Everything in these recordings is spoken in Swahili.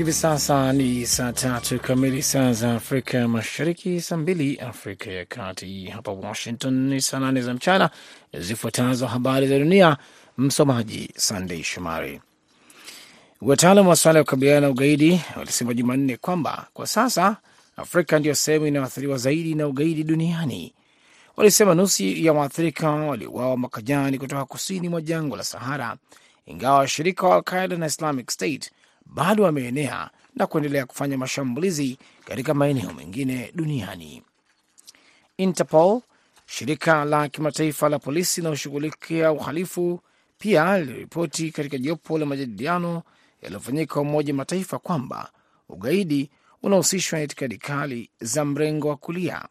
Hivi sasa ni saa tatu kamili saa za Afrika Mashariki, saa mbili Afrika ya Kati. Hapa Washington ni saa nane za mchana. Zifuatazo habari za dunia, msomaji Sandei Shomari. Wataalam wa swala ya kukabiliana na ugaidi walisema Jumanne kwamba kwa sasa Afrika ndiyo sehemu inayoathiriwa zaidi na ugaidi duniani. Walisema nusu ya waathirika waliuawa mwaka jana kutoka kusini mwa jangwa la Sahara, ingawa washirika wa Alqaida na Islamic State bado wameenea na kuendelea kufanya mashambulizi katika maeneo mengine duniani. Interpol, shirika la kimataifa la polisi linaloshughulikia uhalifu, pia liliripoti katika jopo la majadiliano yaliyofanyika Umoja Mataifa kwamba ugaidi unahusishwa na itikadi kali za mrengo wa kulia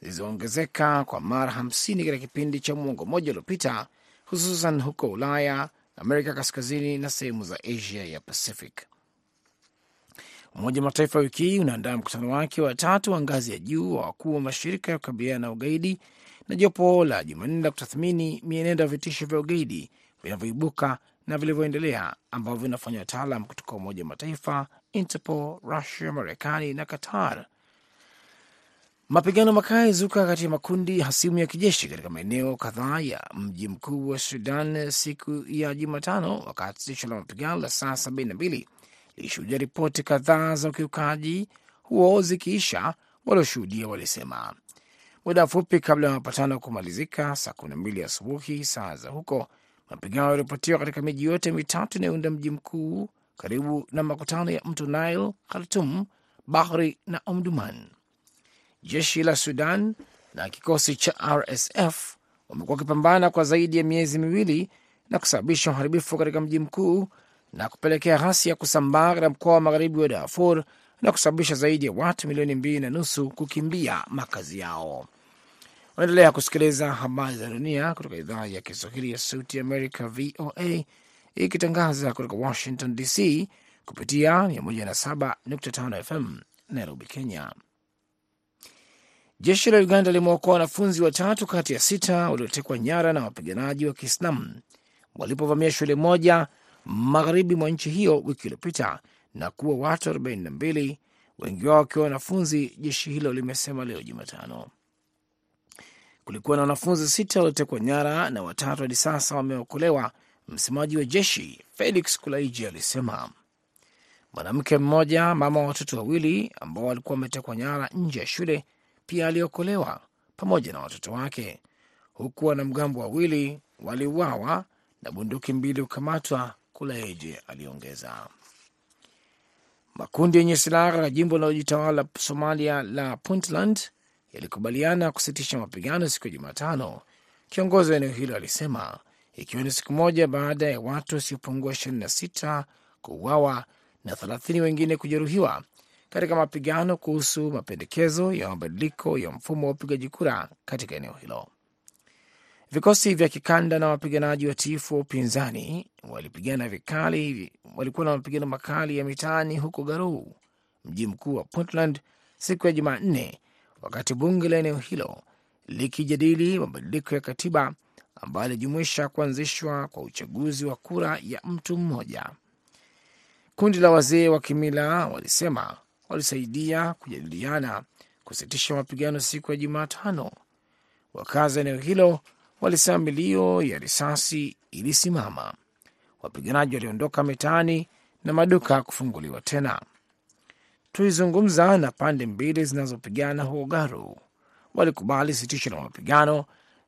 zilizoongezeka kwa mara 50 katika kipindi cha mwongo mmoja uliopita, hususan huko Ulaya, Amerika Kaskazini na sehemu za Asia ya Pacific. Umoja wa Mataifa wiki hii unaandaa mkutano wake wa tatu wa ngazi ya juu wa wakuu wa mashirika ya kukabiliana na ugaidi na jopo la Jumanne la kutathmini mienendo ya vitisho vya ugaidi vinavyoibuka na vilivyoendelea ambavyo vinafanya wataalam kutoka Umoja wa Mataifa, Interpol, Russia, Marekani na Qatar. Mapigano makali zuka kati ya makundi hasimu ya kijeshi katika maeneo kadhaa ya mji mkuu wa Sudan siku ya Jumatano, wakati sitisho la mapigano la saa sabini na mbili lilishuhudia ripoti kadhaa za ukiukaji huo zikiisha. Walioshuhudia walisema muda mfupi kabla ya mapatano kumalizika saa kumi na mbili asubuhi saa za huko, mapigano yaliripotiwa katika miji yote mitatu inayounda mji mkuu karibu na makutano ya mto Nile, Khartum, Bahri na Omduman. Jeshi la Sudan na kikosi cha RSF wamekuwa wakipambana kwa zaidi ya miezi miwili na kusababisha uharibifu katika mji mkuu na kupelekea ghasia kusambaa katika mkoa wa magharibi wa Darfur na kusababisha zaidi ya watu milioni mbili na nusu kukimbia makazi yao. Unaendelea kusikiliza habari za dunia kutoka idhaa ya Kiswahili ya Sauti Amerika, VOA, ikitangaza kutoka Washington DC kupitia 107.5 FM Nairobi, Kenya. Jeshi la Uganda limeokoa wanafunzi watatu kati ya sita waliotekwa nyara na wapiganaji wa Kiislamu walipovamia shule moja magharibi mwa nchi hiyo wiki iliyopita na kuwa watu 42, wengi wao wakiwa wanafunzi. Jeshi hilo limesema leo Jumatano kulikuwa na wanafunzi sita waliotekwa nyara na watatu hadi sasa wameokolewa. Msemaji wa jeshi Felix Kulaiji alisema mwanamke mmoja, mama wa watoto wawili ambao walikuwa wametekwa nyara nje ya shule pia aliokolewa pamoja na watoto wake, huku wanamgambo wawili waliuawa na bunduki mbili kukamatwa. Kulaeje aliongeza. Makundi yenye silaha katika jimbo linalojitawala Somalia la Puntland yalikubaliana kusitisha mapigano siku ya Jumatano, kiongozi wa eneo hilo alisema, ikiwa ni siku moja baada ya watu wasiopungua 26 kuuawa na 30 wengine kujeruhiwa katika mapigano kuhusu mapendekezo ya mabadiliko ya mfumo wa upigaji kura katika eneo hilo. Vikosi vya kikanda na wapiganaji watiifu wa upinzani walipigana vikali, walikuwa na mapigano makali ya mitaani huko Garou, mji mkuu wa Puntland, siku ya Jumanne, wakati bunge la eneo hilo likijadili mabadiliko ya katiba ambayo alijumuisha kuanzishwa kwa uchaguzi wa kura ya mtu mmoja. Kundi la wazee wa kimila walisema walisaidia kujadiliana kusitisha mapigano siku ya Jumatano. Wakazi wa eneo hilo walisema milio ya risasi ilisimama. Wapiganaji waliondoka mitaani na maduka kufunguliwa tena. Tulizungumza na pande mbili zinazopigana huko Garu, walikubali sitisho la mapigano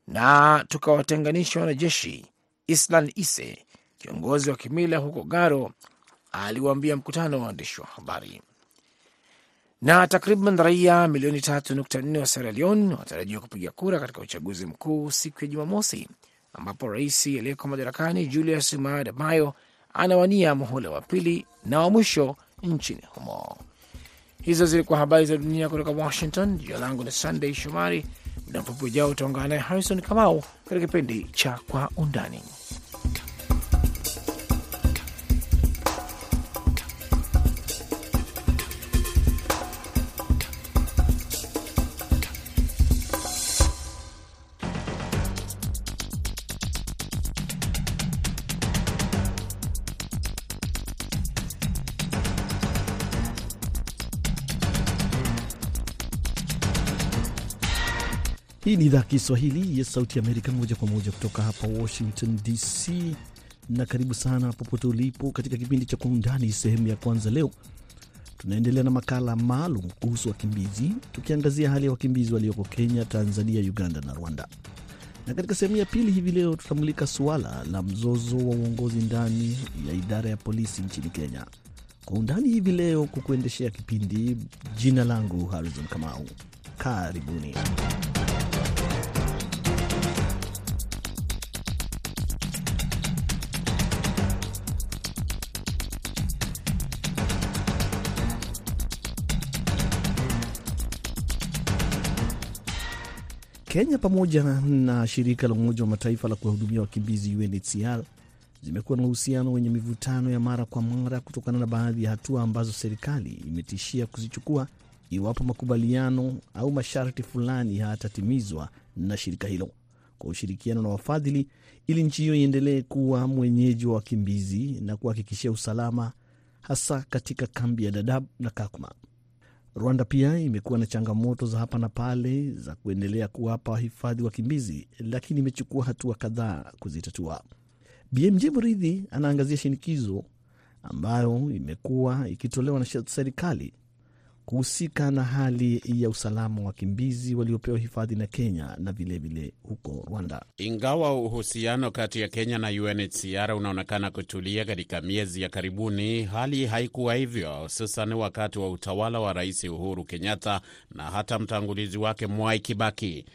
na tukawatenganisha wanajeshi. Islan Ise, kiongozi wa kimila huko Garo, aliwaambia mkutano wa waandishi wa habari. Na takriban raia milioni tatu nukta nne wa Sierra Leone wanatarajiwa kupiga kura katika uchaguzi mkuu siku ya Jumamosi, ambapo rais aliyeko madarakani Julius Maada Bio anawania muhula wa pili na wa mwisho nchini humo. Hizo zilikuwa habari za dunia kutoka Washington. Jina langu ni Sunday Shomari. Muda mfupi ujao utaungana naye Harrison Kamau katika kipindi cha Kwa Undani. Ni idhaa Kiswahili ya Sauti Amerika, moja kwa moja kutoka hapa Washington DC, na karibu sana popote ulipo katika kipindi cha Kwa Undani sehemu ya kwanza. Leo tunaendelea na makala maalum kuhusu wakimbizi, tukiangazia hali ya wakimbizi walioko Kenya, Tanzania, Uganda na Rwanda. Na katika sehemu ya pili hivi leo tutamulika suala la mzozo wa uongozi ndani ya idara ya polisi nchini Kenya. Kwa undani hivi leo kukuendeshea kipindi, jina langu Harrison Kamau. Karibuni. Kenya pamoja na shirika la Umoja wa Mataifa la kuwahudumia wakimbizi UNHCR zimekuwa na uhusiano wenye mivutano ya mara kwa mara kutokana na baadhi ya hatua ambazo serikali imetishia kuzichukua iwapo makubaliano au masharti fulani hayatatimizwa na shirika hilo kwa ushirikiano na wafadhili, ili nchi hiyo iendelee kuwa mwenyeji wa wakimbizi na kuhakikishia usalama, hasa katika kambi ya Dadaab na Kakuma. Rwanda pia imekuwa na changamoto za hapa na pale za kuendelea kuwapa hifadhi wakimbizi, lakini imechukua hatua kadhaa kuzitatua. BMJ Mridhi anaangazia shinikizo ambayo imekuwa ikitolewa na serikali kuhusika na hali ya usalama wa wakimbizi waliopewa hifadhi na Kenya na vilevile vile huko Rwanda. Ingawa uhusiano kati ya Kenya na UNHCR unaonekana kutulia katika miezi ya karibuni, hali haikuwa hivyo, hususan wakati wa utawala wa Rais Uhuru Kenyatta na hata mtangulizi wake Mwai Kibaki.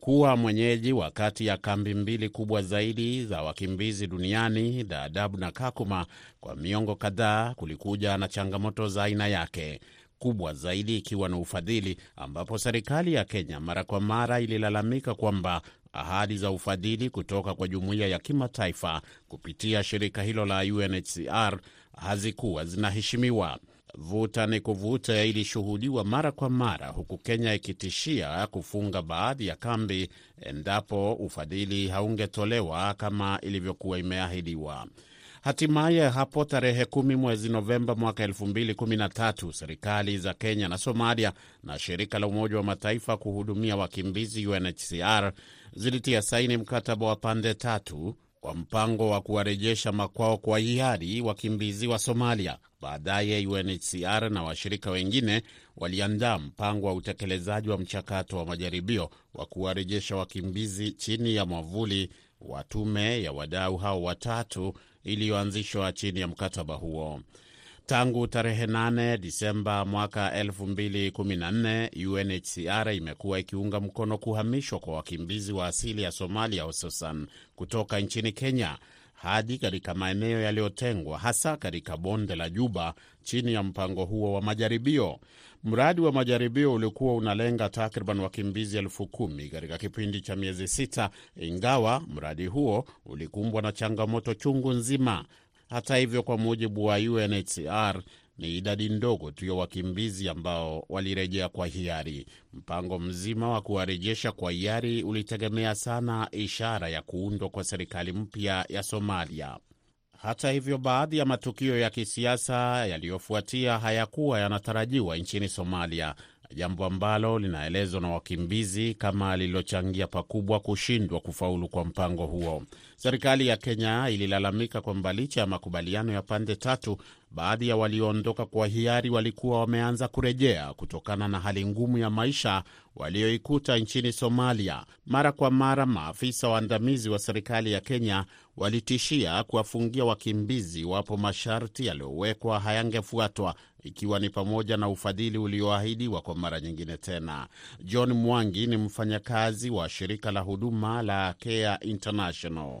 Kuwa mwenyeji wa kati ya kambi mbili kubwa zaidi za wakimbizi duniani, Dadaab na Kakuma, kwa miongo kadhaa kulikuja na changamoto za aina yake kubwa zaidi ikiwa na ufadhili, ambapo serikali ya Kenya mara kwa mara ililalamika kwamba ahadi za ufadhili kutoka kwa jumuiya ya kimataifa kupitia shirika hilo la UNHCR hazikuwa zinaheshimiwa. Vuta ni kuvuta ilishuhudiwa mara kwa mara, huku Kenya ikitishia kufunga baadhi ya kambi endapo ufadhili haungetolewa kama ilivyokuwa imeahidiwa. Hatimaye hapo tarehe kumi mwezi Novemba mwaka 2013 serikali za Kenya na Somalia na shirika la Umoja wa Mataifa kuhudumia wakimbizi UNHCR zilitia saini mkataba wa pande tatu kwa mpango wa kuwarejesha makwao kwa hiari wakimbizi wa Somalia. Baadaye UNHCR na washirika wengine waliandaa mpango wa utekelezaji wa mchakato wa majaribio wa kuwarejesha wakimbizi chini ya mwavuli wa tume ya wadau hao watatu iliyoanzishwa chini ya mkataba huo. Tangu tarehe 8 Disemba mwaka 2014 UNHCR imekuwa ikiunga mkono kuhamishwa kwa wakimbizi wa asili ya Somalia, hususan kutoka nchini Kenya hadi katika maeneo yaliyotengwa, hasa katika bonde la Juba chini ya mpango huo wa majaribio. Mradi wa majaribio ulikuwa unalenga takriban wakimbizi elfu kumi katika kipindi cha miezi sita, ingawa mradi huo ulikumbwa na changamoto chungu nzima. Hata hivyo, kwa mujibu wa UNHCR ni idadi ndogo tu ya wakimbizi ambao walirejea kwa hiari. Mpango mzima wa kuwarejesha kwa hiari ulitegemea sana ishara ya kuundwa kwa serikali mpya ya Somalia. Hata hivyo, baadhi ya matukio ya kisiasa yaliyofuatia hayakuwa yanatarajiwa nchini Somalia, jambo ambalo linaelezwa na wakimbizi kama lililochangia pakubwa kushindwa kufaulu kwa mpango huo. Serikali ya Kenya ililalamika kwamba licha ya makubaliano ya pande tatu, baadhi ya walioondoka kwa hiari walikuwa wameanza kurejea kutokana na hali ngumu ya maisha walioikuta nchini Somalia. Mara kwa mara, maafisa waandamizi wa serikali ya Kenya walitishia kuwafungia wakimbizi iwapo masharti yaliyowekwa hayangefuatwa, ikiwa ni pamoja na ufadhili ulioahidiwa kwa mara nyingine tena. John Mwangi ni mfanyakazi wa shirika la huduma la Care International.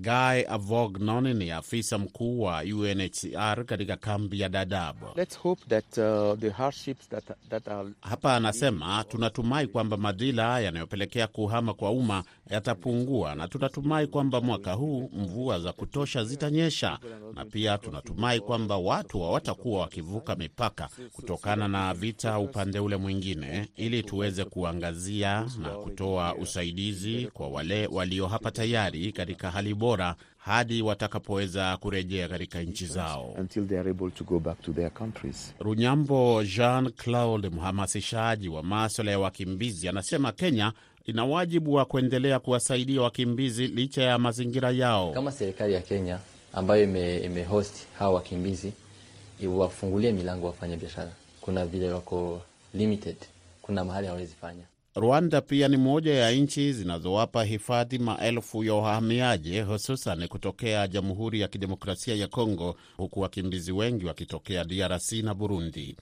Guy Avognon ni afisa mkuu wa UNHCR katika kambi ya Dadaab. That, uh, the hardships that, that are... Hapa anasema tunatumai kwamba madhila yanayopelekea kuhama kwa umma yatapungua, na tunatumai kwamba mwaka huu mvua za kutosha zitanyesha, na pia tunatumai kwamba watu hawatakuwa wakivuka mipaka kutokana na vita upande ule mwingine, ili tuweze kuangazia na kutoa usaidizi kwa wale walio hapa tayari katika hali bora hadi watakapoweza kurejea katika nchi zao. Runyambo Jean Claude, mhamasishaji wa maswala ya wakimbizi, anasema Kenya ina wajibu wa kuendelea kuwasaidia wakimbizi licha ya mazingira yao. Kama serikali ya Kenya ambayo imehost ime hawa wakimbizi, iwafungulie milango wafanya biashara. Kuna vile wako limited, kuna mahali hawawezi fanya Rwanda pia ni moja ya nchi zinazowapa hifadhi maelfu ya wahamiaji hususan kutokea Jamhuri ya Kidemokrasia ya Kongo, huku wakimbizi wengi wakitokea DRC na Burundi.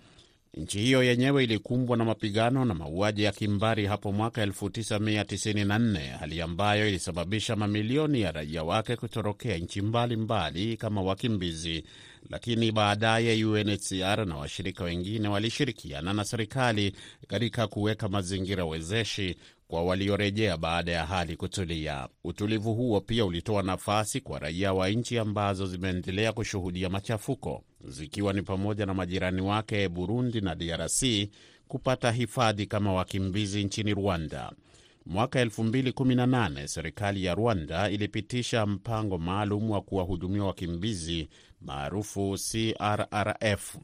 Nchi hiyo yenyewe ilikumbwa na mapigano na mauaji ya kimbari hapo mwaka 1994, hali ambayo ilisababisha mamilioni ya raia wake kutorokea nchi mbalimbali kama wakimbizi. Lakini baadaye UNHCR na washirika wengine walishirikiana na serikali katika kuweka mazingira wezeshi kwa waliorejea baada ya hali kutulia. Utulivu huo pia ulitoa nafasi kwa raia wa nchi ambazo zimeendelea kushuhudia machafuko, zikiwa ni pamoja na majirani wake Burundi na DRC kupata hifadhi kama wakimbizi nchini Rwanda. Mwaka 2018 serikali ya Rwanda ilipitisha mpango maalum wa kuwahudumia wakimbizi maarufu CRRF.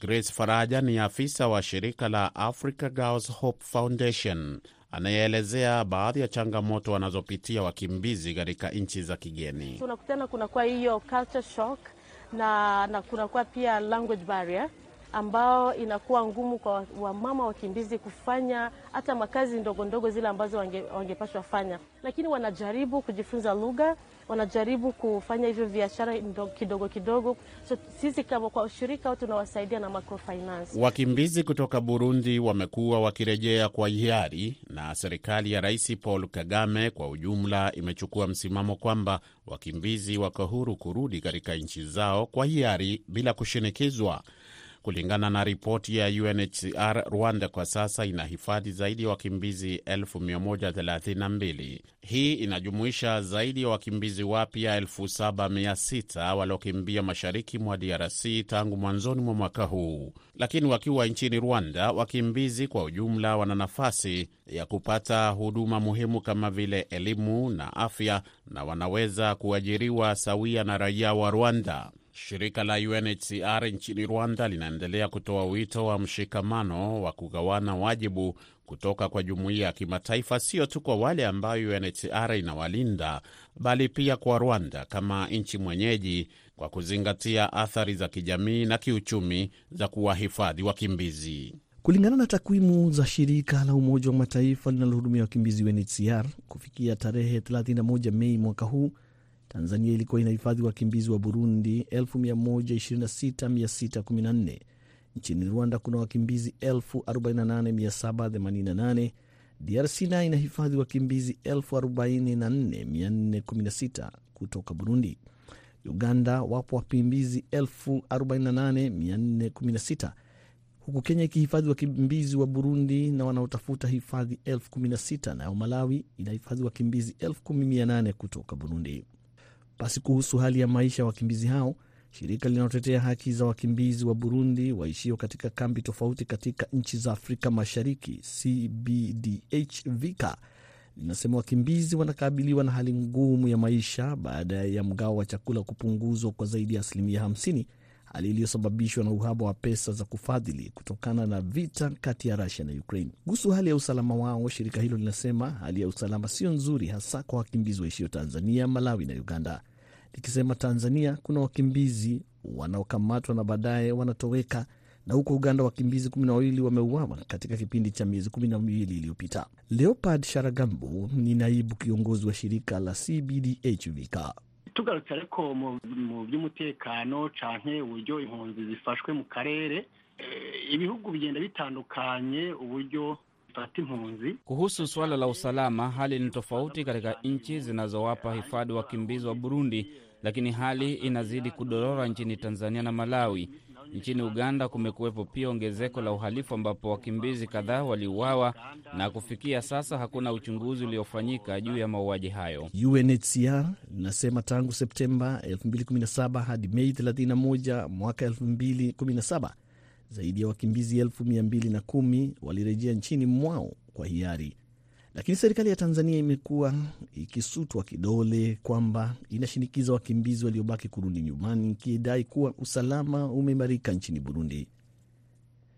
Grace Faraja ni afisa wa shirika la Africa Girls Hope Foundation anayeelezea baadhi ya changamoto wanazopitia wakimbizi katika nchi za kigeni. Tunakutana kunakuwa hiyo culture shock na, na kunakuwa pia language barrier ambao inakuwa ngumu kwa wamama wakimbizi kufanya hata makazi ndogo ndogo zile ambazo wange, wangepashwa fanya, lakini wanajaribu kujifunza lugha, wanajaribu kufanya hivyo biashara kidogo kidogo. So sisi kama kwa ushirika tunawasaidia na microfinance. Wakimbizi kutoka Burundi wamekuwa wakirejea kwa hiari, na serikali ya Rais Paul Kagame kwa ujumla imechukua msimamo kwamba wakimbizi wako huru kurudi katika nchi zao kwa hiari bila kushinikizwa. Kulingana na ripoti ya UNHCR, Rwanda kwa sasa ina hifadhi zaidi ya wakimbizi 1132. Hii inajumuisha zaidi ya wakimbizi wapya 7600 waliokimbia mashariki mwa DRC tangu mwanzoni mwa mwaka huu. Lakini wakiwa nchini Rwanda, wakimbizi kwa ujumla wana nafasi ya kupata huduma muhimu kama vile elimu na afya, na wanaweza kuajiriwa sawia na raia wa Rwanda. Shirika la UNHCR nchini Rwanda linaendelea kutoa wito wa mshikamano wa kugawana wajibu kutoka kwa jumuiya ya kimataifa, sio tu kwa wale ambayo UNHCR inawalinda, bali pia kwa Rwanda kama nchi mwenyeji, kwa kuzingatia athari za kijamii na kiuchumi za kuwahifadhi wakimbizi. Kulingana na takwimu za shirika la Umoja wa Mataifa linalohudumia wakimbizi UNHCR, kufikia tarehe 31 Mei mwaka huu Tanzania ilikuwa inahifadhi wakimbizi wa Burundi 126614. Nchini Rwanda kuna wakimbizi 48788. DRC nayo inahifadhi wakimbizi 44416 kutoka Burundi. Uganda wapo wakimbizi 48416 huku Kenya ikihifadhi wakimbizi wa Burundi na wanaotafuta hifadhi 16 nayo Malawi inahifadhi wakimbizi 18 kutoka Burundi. Basi kuhusu hali ya maisha ya wakimbizi hao, shirika linalotetea haki za wakimbizi wa Burundi waishio katika kambi tofauti katika nchi za Afrika Mashariki, CBDH Vika, linasema wakimbizi wanakabiliwa na hali ngumu ya maisha baada ya mgao wa chakula kupunguzwa kwa zaidi ya asilimia 50, hali iliyosababishwa na uhaba wa pesa za kufadhili kutokana na vita kati ya Rusia na Ukraine. Kuhusu hali ya usalama wao, shirika hilo linasema hali ya usalama sio nzuri, hasa kwa wakimbizi waishio Tanzania, Malawi na Uganda, likisema Tanzania kuna wakimbizi wanaokamatwa na baadaye wanatoweka, na huko Uganda wakimbizi kumi na wawili wameuawa katika kipindi cha miezi kumi na miwili iliyopita. Leopard Sharagambo ni naibu kiongozi wa shirika la CBDH. Tugarutse ariko mu by'umutekano cyane uburyo impunzi zifashwe mu karere ibihugu bigenda bitandukanye uburyo fata impunzi. Kuhusu suala la usalama, hali ni tofauti katika nchi zinazowapa hifadhi wakimbizi wa Burundi, lakini hali inazidi kudorora nchini Tanzania na Malawi. Nchini Uganda kumekuwepo pia ongezeko la uhalifu ambapo wakimbizi kadhaa waliuawa na kufikia sasa hakuna uchunguzi uliofanyika juu ya mauaji hayo. UNHCR inasema tangu Septemba 2017 hadi Mei 31 mwaka 2017 zaidi ya wakimbizi 210,000 walirejea nchini mwao kwa hiari, lakini serikali ya Tanzania imekuwa ikisutwa kidole kwamba inashinikiza wakimbizi waliobaki kurudi nyumbani, ikidai kuwa usalama umeimarika nchini Burundi.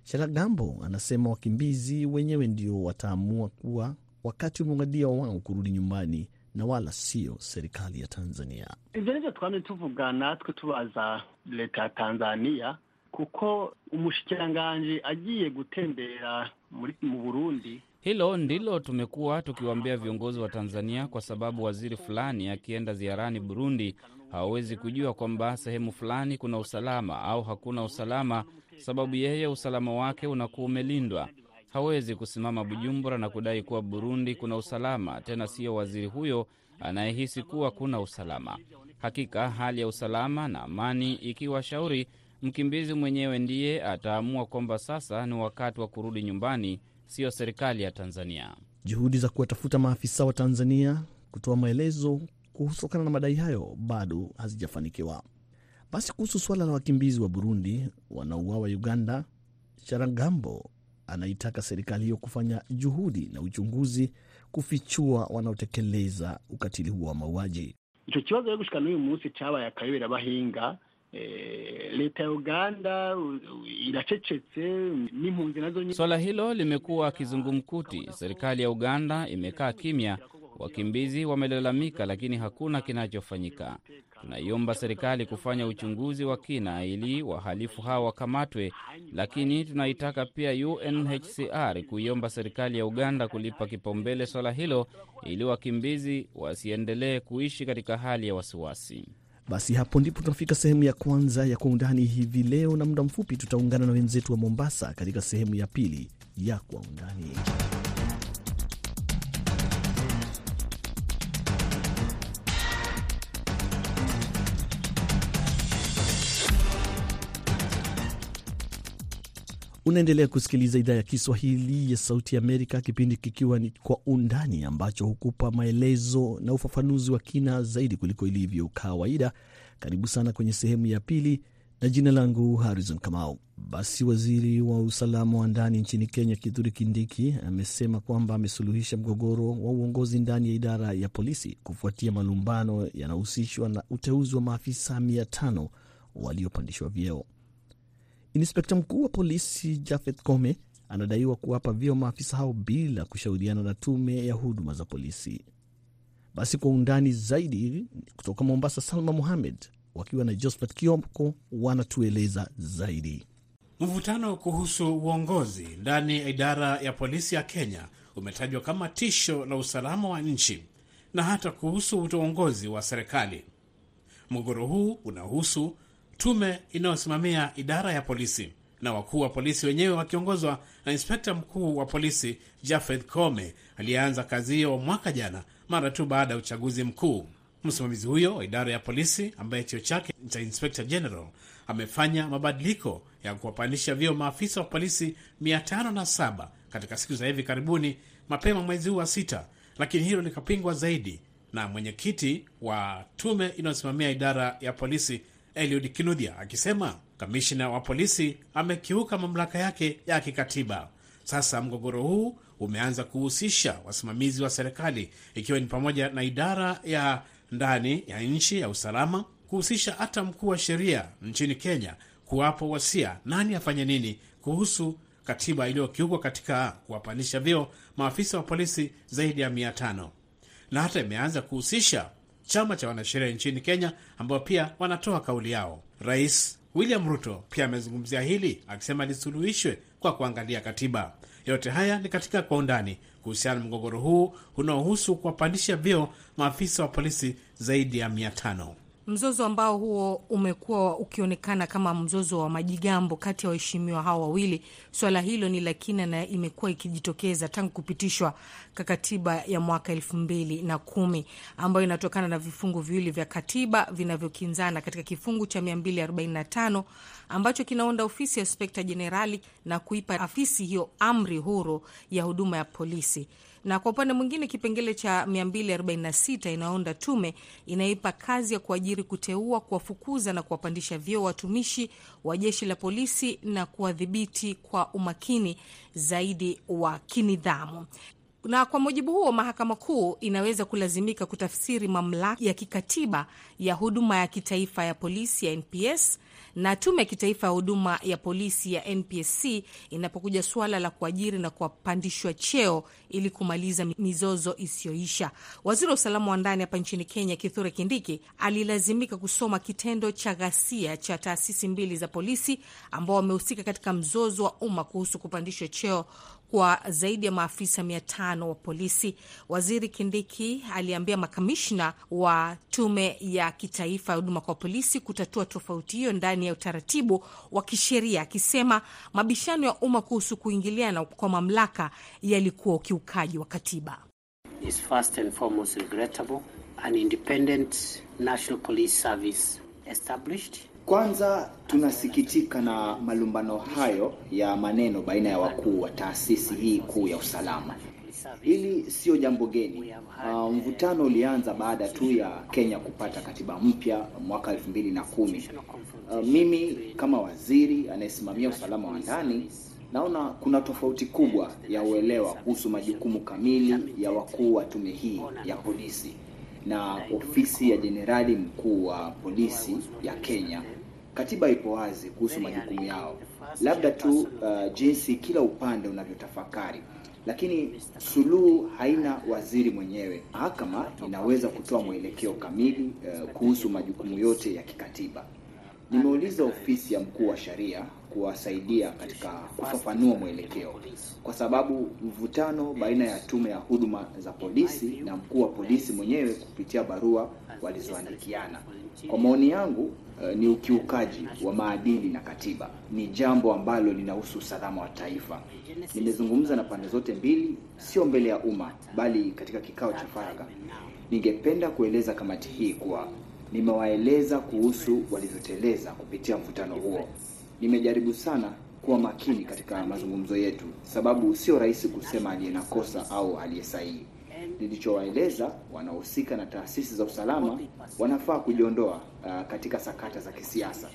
Sharagambo anasema wakimbizi wenyewe ndio wataamua kuwa wakati umewadia wao kurudi nyumbani na wala sio serikali ya Tanzania. Ivyo nivyo twamye tuvuga natwe tubaza leta ya Tanzania kuko umushikiranganji agiye gutembera mu Burundi Hilo ndilo tumekuwa tukiwaambia viongozi wa Tanzania, kwa sababu waziri fulani akienda ziarani Burundi hawawezi kujua kwamba sehemu fulani kuna usalama au hakuna usalama, sababu yeye usalama wake unakuwa umelindwa. Hawezi kusimama Bujumbura na kudai kuwa Burundi kuna usalama, tena siyo waziri huyo anayehisi kuwa kuna usalama. Hakika hali ya usalama na amani ikiwa shauri, mkimbizi mwenyewe ndiye ataamua kwamba sasa ni wakati wa kurudi nyumbani, siyo serikali ya Tanzania. Juhudi za kuwatafuta maafisa wa Tanzania kutoa maelezo kuhusukana na madai hayo bado hazijafanikiwa. Basi kuhusu suala la wakimbizi wa Burundi wanaouawa Uganda, Charagambo anaitaka serikali hiyo kufanya juhudi na uchunguzi kufichua wanaotekeleza ukatili huo wa mauaji. ico kibazo rero n'uyu munsi cabaye akayobera bahinga eh, leta ya Uganda u- n'impunzi nazo nyine Swala hilo limekuwa kizungumkuti. Serikali ya Uganda imekaa kimya, wakimbizi wamelalamika, lakini hakuna kinachofanyika. Tunaiomba serikali kufanya uchunguzi wa kina ili wahalifu hawa wakamatwe, lakini tunaitaka pia UNHCR kuiomba serikali ya Uganda kulipa kipaumbele swala hilo ili wakimbizi wasiendelee kuishi katika hali ya wasiwasi. Basi hapo ndipo tunafika sehemu ya kwanza ya Kwa Undani hivi leo, na muda mfupi tutaungana na wenzetu wa Mombasa katika sehemu ya pili ya Kwa Undani. Unaendelea kusikiliza idhaa ya Kiswahili ya Sauti Amerika, kipindi kikiwa ni Kwa Undani, ambacho hukupa maelezo na ufafanuzi wa kina zaidi kuliko ilivyo kawaida. Karibu sana kwenye sehemu ya pili, na jina langu Harrison Kamau. Basi waziri wa usalama wa ndani nchini Kenya, Kithure Kindiki, amesema kwamba amesuluhisha mgogoro wa uongozi ndani ya idara ya polisi kufuatia malumbano yanahusishwa na uteuzi wa maafisa mia tano waliopandishwa vyeo. Inspekta mkuu wa polisi Jafeth Kome anadaiwa kuwapa vyeo maafisa hao bila kushauriana na tume ya huduma za polisi. Basi kwa undani zaidi kutoka Mombasa, Salma Muhamed wakiwa na Josphat Kioko wanatueleza zaidi. Mvutano kuhusu uongozi ndani ya idara ya polisi ya Kenya umetajwa kama tisho la usalama wa nchi na hata kuhusu uongozi wa serikali. Mgogoro huu unahusu tume inayosimamia idara ya polisi na wakuu wa polisi wenyewe wakiongozwa na inspekta mkuu wa polisi Jafeth Kome aliyeanza kazi hiyo mwaka jana mara tu baada ya uchaguzi mkuu. Msimamizi huyo wa idara ya polisi ambaye cheo chake cha inspekta general amefanya mabadiliko ya kuwapandisha vyeo maafisa wa polisi 507 katika siku za hivi karibuni, mapema mwezi huu wa sita, lakini hilo likapingwa zaidi na mwenyekiti wa tume inayosimamia idara ya polisi Eliud Kinuthia akisema kamishna wa polisi amekiuka mamlaka yake ya kikatiba. Sasa mgogoro huu umeanza kuhusisha wasimamizi wa serikali ikiwa ni pamoja na idara ya ndani ya nchi ya usalama, kuhusisha hata mkuu wa sheria nchini Kenya kuwapo wasia nani afanye nini kuhusu katiba iliyokiukwa katika kuwapandisha vyeo maafisa wa polisi zaidi ya mia tano na hata imeanza kuhusisha chama cha wanasheria nchini Kenya ambao pia wanatoa kauli yao. Rais William Ruto pia amezungumzia hili akisema lisuluhishwe kwa kuangalia katiba. Yote haya ni katika kwa undani kuhusiana na mgogoro huu unaohusu kuwapandisha vyeo maafisa wa polisi zaidi ya mia tano. Mzozo ambao huo umekuwa ukionekana kama mzozo wa majigambo kati ya waheshimiwa hao wawili. Swala hilo ni la kina na imekuwa ikijitokeza tangu kupitishwa kwa katiba ya mwaka elfu mbili na kumi ambayo inatokana na vifungu viwili vya katiba vinavyokinzana katika kifungu cha 245 ambacho kinaunda ofisi ya inspekta jenerali na kuipa afisi hiyo amri huru ya huduma ya polisi na kwa upande mwingine kipengele cha 246 inaunda tume inaipa kazi ya kuajiri, kuteua, kuwafukuza na kuwapandisha vyeo watumishi wa jeshi la polisi na kuwadhibiti kwa umakini zaidi wa kinidhamu. Na kwa mujibu huo, mahakama kuu inaweza kulazimika kutafsiri mamlaka ya kikatiba ya huduma ya kitaifa ya polisi ya NPS na tume ya kitaifa ya huduma ya polisi ya NPSC inapokuja suala la kuajiri na kuwapandishwa cheo ili kumaliza mizozo isiyoisha. Waziri wa usalama wa ndani hapa nchini Kenya, Kithure Kindiki, alilazimika kusoma kitendo cha ghasia cha taasisi mbili za polisi ambao wamehusika katika mzozo wa umma kuhusu kupandishwa cheo kwa zaidi ya maafisa mia tano wa polisi. Waziri Kindiki aliambia makamishna wa tume ya kitaifa ya huduma kwa polisi kutatua tofauti hiyo ndani ya utaratibu wa kisheria, akisema mabishano ya umma kuhusu kuingiliana kwa mamlaka yalikuwa ukiukaji wa katiba. Kwanza tunasikitika na malumbano hayo ya maneno baina ya wakuu wa taasisi hii kuu ya usalama. Hili sio jambo geni. Uh, mvutano ulianza baada tu ya Kenya kupata katiba mpya mwaka elfu mbili na kumi. Uh, mimi kama waziri anayesimamia usalama wa ndani naona kuna tofauti kubwa ya uelewa kuhusu majukumu kamili ya wakuu wa tume hii ya polisi na ofisi ya jenerali mkuu wa polisi ya Kenya. Katiba ipo wazi kuhusu majukumu yao, labda tu uh, jinsi kila upande unavyotafakari, lakini suluhu haina waziri mwenyewe. Mahakama inaweza kutoa mwelekeo kamili uh, kuhusu majukumu yote ya kikatiba. Nimeuliza ofisi ya mkuu wa sheria kuwasaidia katika kufafanua mwelekeo, kwa sababu mvutano baina ya tume ya huduma za polisi na mkuu wa polisi mwenyewe kupitia barua walizoandikiana, kwa maoni yangu uh, ni ukiukaji wa maadili na katiba. Ni jambo ambalo linahusu usalama wa taifa. Nimezungumza na pande zote mbili, sio mbele ya umma, bali katika kikao cha faragha. Ningependa kueleza kamati hii kuwa nimewaeleza kuhusu walivyoteleza kupitia mvutano huo. Nimejaribu sana kuwa makini katika mazungumzo yetu, sababu sio rahisi kusema aliye na kosa au aliye sahihi. Nilichowaeleza, wanaohusika na taasisi za usalama wanafaa kujiondoa uh, katika sakata za kisiasa.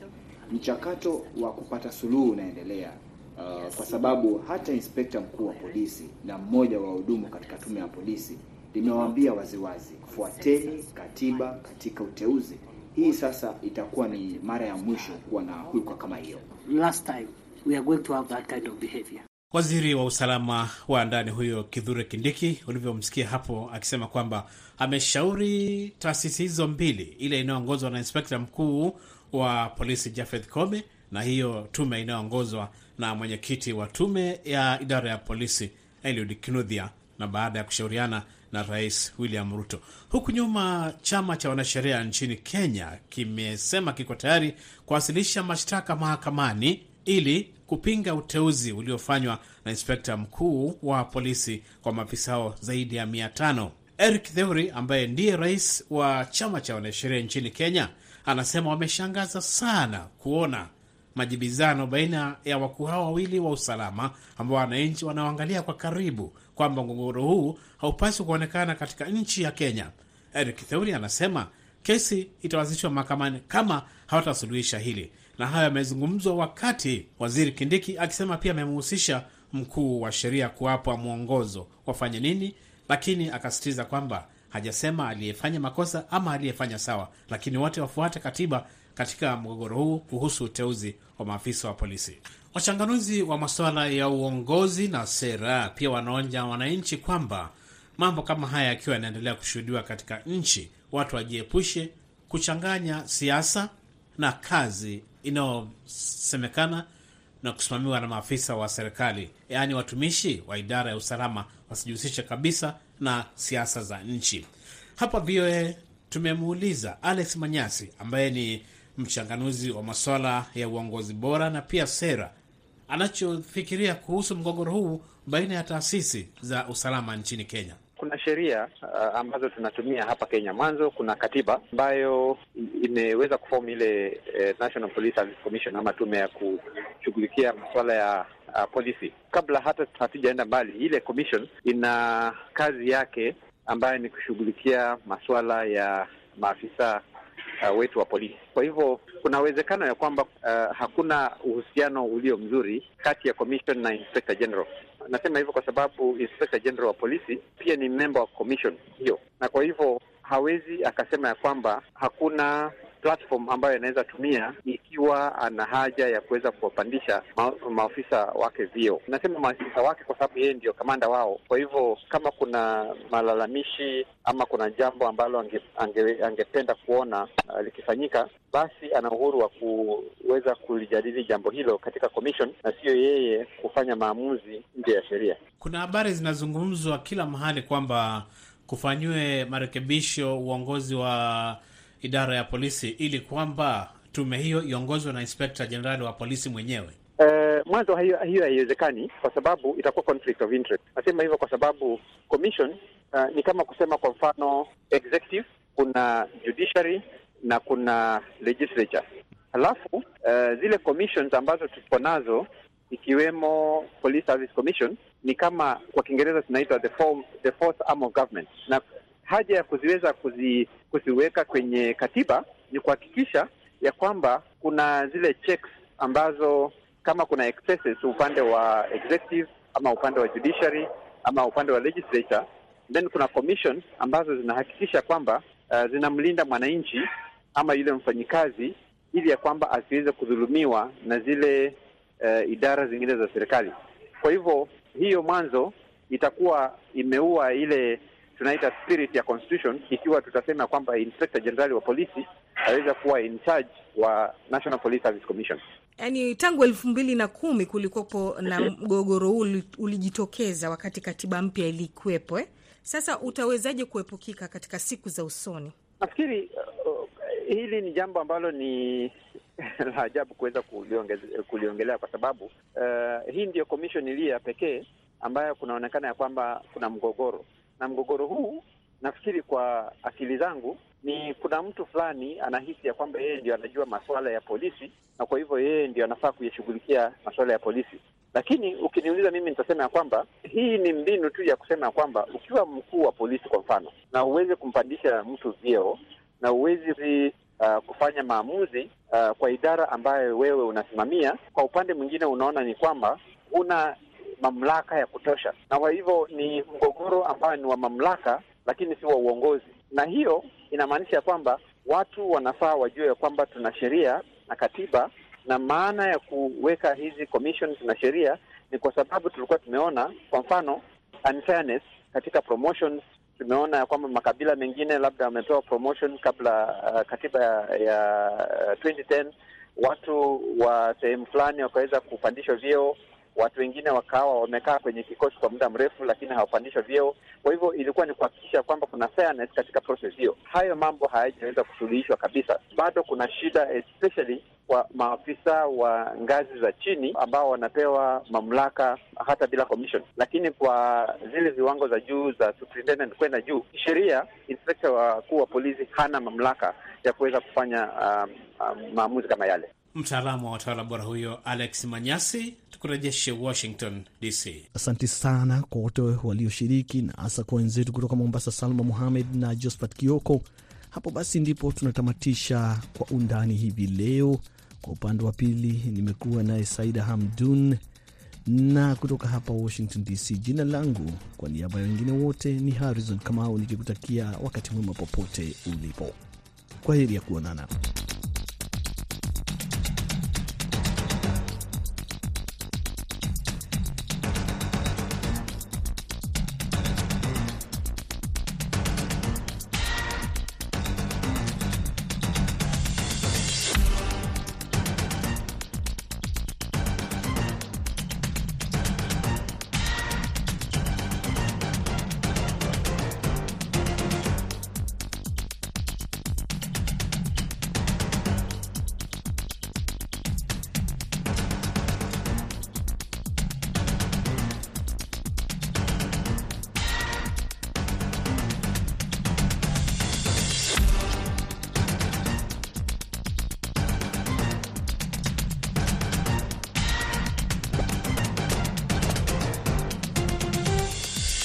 Mchakato wa kupata suluhu unaendelea, uh, kwa sababu hata inspekta mkuu wa polisi na mmoja wa wahudumu katika tume ya polisi limewaambia waziwazi, fuateni katiba katika uteuzi. Hii sasa itakuwa ni mara ya mwisho kuwa na hulka kama hiyo. Last time we are going to have that kind of behavior. Waziri wa usalama wa ndani huyo Kithure Kindiki, ulivyomsikia hapo akisema kwamba ameshauri taasisi hizo mbili, ile inayoongozwa na inspekta mkuu wa polisi Jafeth Kome na hiyo tume inayoongozwa na mwenyekiti wa tume ya idara ya polisi Eliud Kinudhia, na baada ya kushauriana na Rais William Ruto. Huku nyuma, chama cha wanasheria nchini Kenya kimesema kiko tayari kuwasilisha mashtaka mahakamani ili kupinga uteuzi uliofanywa na inspekta mkuu wa polisi kwa maafisa hao zaidi ya mia tano. Eric Theuri ambaye ndiye rais wa chama cha wanasheria nchini Kenya anasema wameshangaza sana kuona majibizano baina ya wakuu hao wawili wa usalama ambao wananchi wanaoangalia kwa karibu kwamba mgogoro huu haupaswi kuonekana katika nchi ya Kenya. Eric Theuri anasema kesi itawasilishwa mahakamani kama hawatasuluhisha hili, na hayo yamezungumzwa wakati waziri Kindiki akisema pia amemhusisha mkuu wa sheria kuwapa mwongozo wafanye nini, lakini akasisitiza kwamba hajasema aliyefanya makosa ama aliyefanya sawa, lakini wote wafuate katiba katika mgogoro huu kuhusu uteuzi wa maafisa wa polisi. Wachanganuzi wa masuala ya uongozi na sera pia wanaonya wananchi kwamba mambo kama haya yakiwa yanaendelea kushuhudiwa katika nchi, watu wajiepushe kuchanganya siasa na kazi inayosemekana na kusimamiwa na maafisa wa serikali, yaani watumishi wa idara ya usalama wasijihusishe kabisa na siasa za nchi. Hapa VOA tumemuuliza Alex Manyasi ambaye ni mchanganuzi wa masuala ya uongozi bora na pia sera, anachofikiria kuhusu mgogoro huu baina ya taasisi za usalama nchini Kenya. Kuna sheria uh, ambazo tunatumia hapa Kenya. Mwanzo kuna katiba ambayo imeweza kufomu ile eh, National Police Service Commission ama tume ya kushughulikia masuala ya uh, polisi. Kabla hata hatujaenda mbali, ile commission ina kazi yake ambayo ni kushughulikia masuala ya maafisa uh, wetu wa polisi. Kwa hivyo kuna uwezekano ya kwamba uh, hakuna uhusiano ulio mzuri kati ya commission na inspector general. Nasema hivyo kwa sababu inspector general wa polisi pia ni member wa commission hiyo, na kwa hivyo hawezi akasema ya kwamba hakuna platform ambayo anaweza tumia ikiwa ana haja ya kuweza kuwapandisha ma maofisa wake vio. Nasema maafisa wake kwa sababu yeye ndio kamanda wao. Kwa hivyo kama kuna malalamishi ama kuna jambo ambalo ange, ange, angependa kuona uh, likifanyika, basi ana uhuru wa kuweza kulijadili jambo hilo katika commission na siyo yeye kufanya maamuzi nje ya sheria. Kuna habari zinazungumzwa kila mahali kwamba kufanyiwe marekebisho uongozi wa idara ya polisi ili kwamba tume hiyo iongozwe na inspekta jenerali wa polisi mwenyewe. Uh, mwanzo hiyo haiwezekani kwa sababu itakuwa conflict of interest. Nasema hivyo kwa sababu commission uh, ni kama kusema kwa mfano executive, kuna judiciary na kuna legislature. Halafu uh, zile commissions ambazo tuko nazo ikiwemo Police Service Commission ni kama kwa Kiingereza tunaitwa the form, the fourth arm of government, na haja ya kuziweza kuzi, kuziweka kwenye katiba ni kuhakikisha ya kwamba kuna zile checks ambazo kama kuna excesses upande wa executive ama upande wa judiciary ama upande wa legislature, then kuna commission ambazo zinahakikisha kwamba uh, zinamlinda mwananchi ama yule mfanyikazi ili ya kwamba asiweze kudhulumiwa na zile uh, idara zingine za serikali. Kwa hivyo hiyo mwanzo itakuwa imeua ile tunaita spirit ya constitution, ikiwa tutasema kwamba inspector general wa polisi aweza kuwa in charge wa National Police Service Commission. Yaani tangu elfu mbili na kumi kulikuwepo na mgogoro huu ulijitokeza wakati katiba mpya ilikuwepo eh? Sasa utawezaje kuepukika katika siku za usoni? Nafikiri uh, hili ni jambo ambalo ni la ajabu kuweza kuliongelea kwa sababu uh, hii ndiyo commission iliyo ya pekee ambayo kunaonekana ya kwamba kuna mgogoro na mgogoro huu nafikiri kwa akili zangu ni kuna mtu fulani anahisi ya kwamba yeye ndio anajua masuala ya polisi na kwa hivyo yeye ndio anafaa kuyashughulikia masuala ya polisi. Lakini ukiniuliza mimi, nitasema ya kwamba hii ni mbinu tu ya kusema ya kwamba ukiwa mkuu wa polisi kwa mfano, na huwezi kumpandisha mtu vyeo na huwezi uh, kufanya maamuzi uh, kwa idara ambayo wewe unasimamia, kwa upande mwingine unaona ni kwamba una mamlaka ya kutosha, na kwa hivyo ni mgogoro ambayo ni wa mamlaka, lakini si wa uongozi. Na hiyo inamaanisha kwamba watu wanafaa wajue ya kwamba tuna sheria na katiba, na maana ya kuweka hizi commissions na sheria ni kwa sababu tulikuwa tumeona, kwa mfano unfairness katika promotions. Tumeona ya kwamba makabila mengine labda wamepewa promotion kabla uh, katiba ya, ya uh, 2010 watu wa sehemu fulani wakaweza kupandishwa vyeo watu wengine wakawa wamekaa kwenye kikosi kwa muda mrefu, lakini hawapandishwa vyeo. Kwa hivyo ilikuwa ni kuhakikisha kwamba kuna fairness katika process hiyo. Hayo mambo hayajaweza kusuluhishwa kabisa, bado kuna shida, especially kwa maafisa wa ngazi za chini ambao wanapewa mamlaka hata bila commission, lakini kwa zile viwango za juu za superintendent kwenda juu, sheria, inspekta wakuu wa polisi hana mamlaka ya kuweza kufanya um, um, maamuzi kama yale. Mtaalamu wa watawala bora huyo Alex Manyasi. Tukurejeshe Washington DC. Asante sana kwa wote walioshiriki na hasa kwa wenzetu kutoka Mombasa, Salma Muhamed na Josphat Kioko. Hapo basi ndipo tunatamatisha kwa undani hivi leo. Kwa upande wa pili nimekuwa naye Saida Hamdun na kutoka hapa Washington DC, jina langu kwa niaba ya wengine wote ni Harrison Kamau nikikutakia wakati mwema popote ulipo. Kwa heri ya kuonana.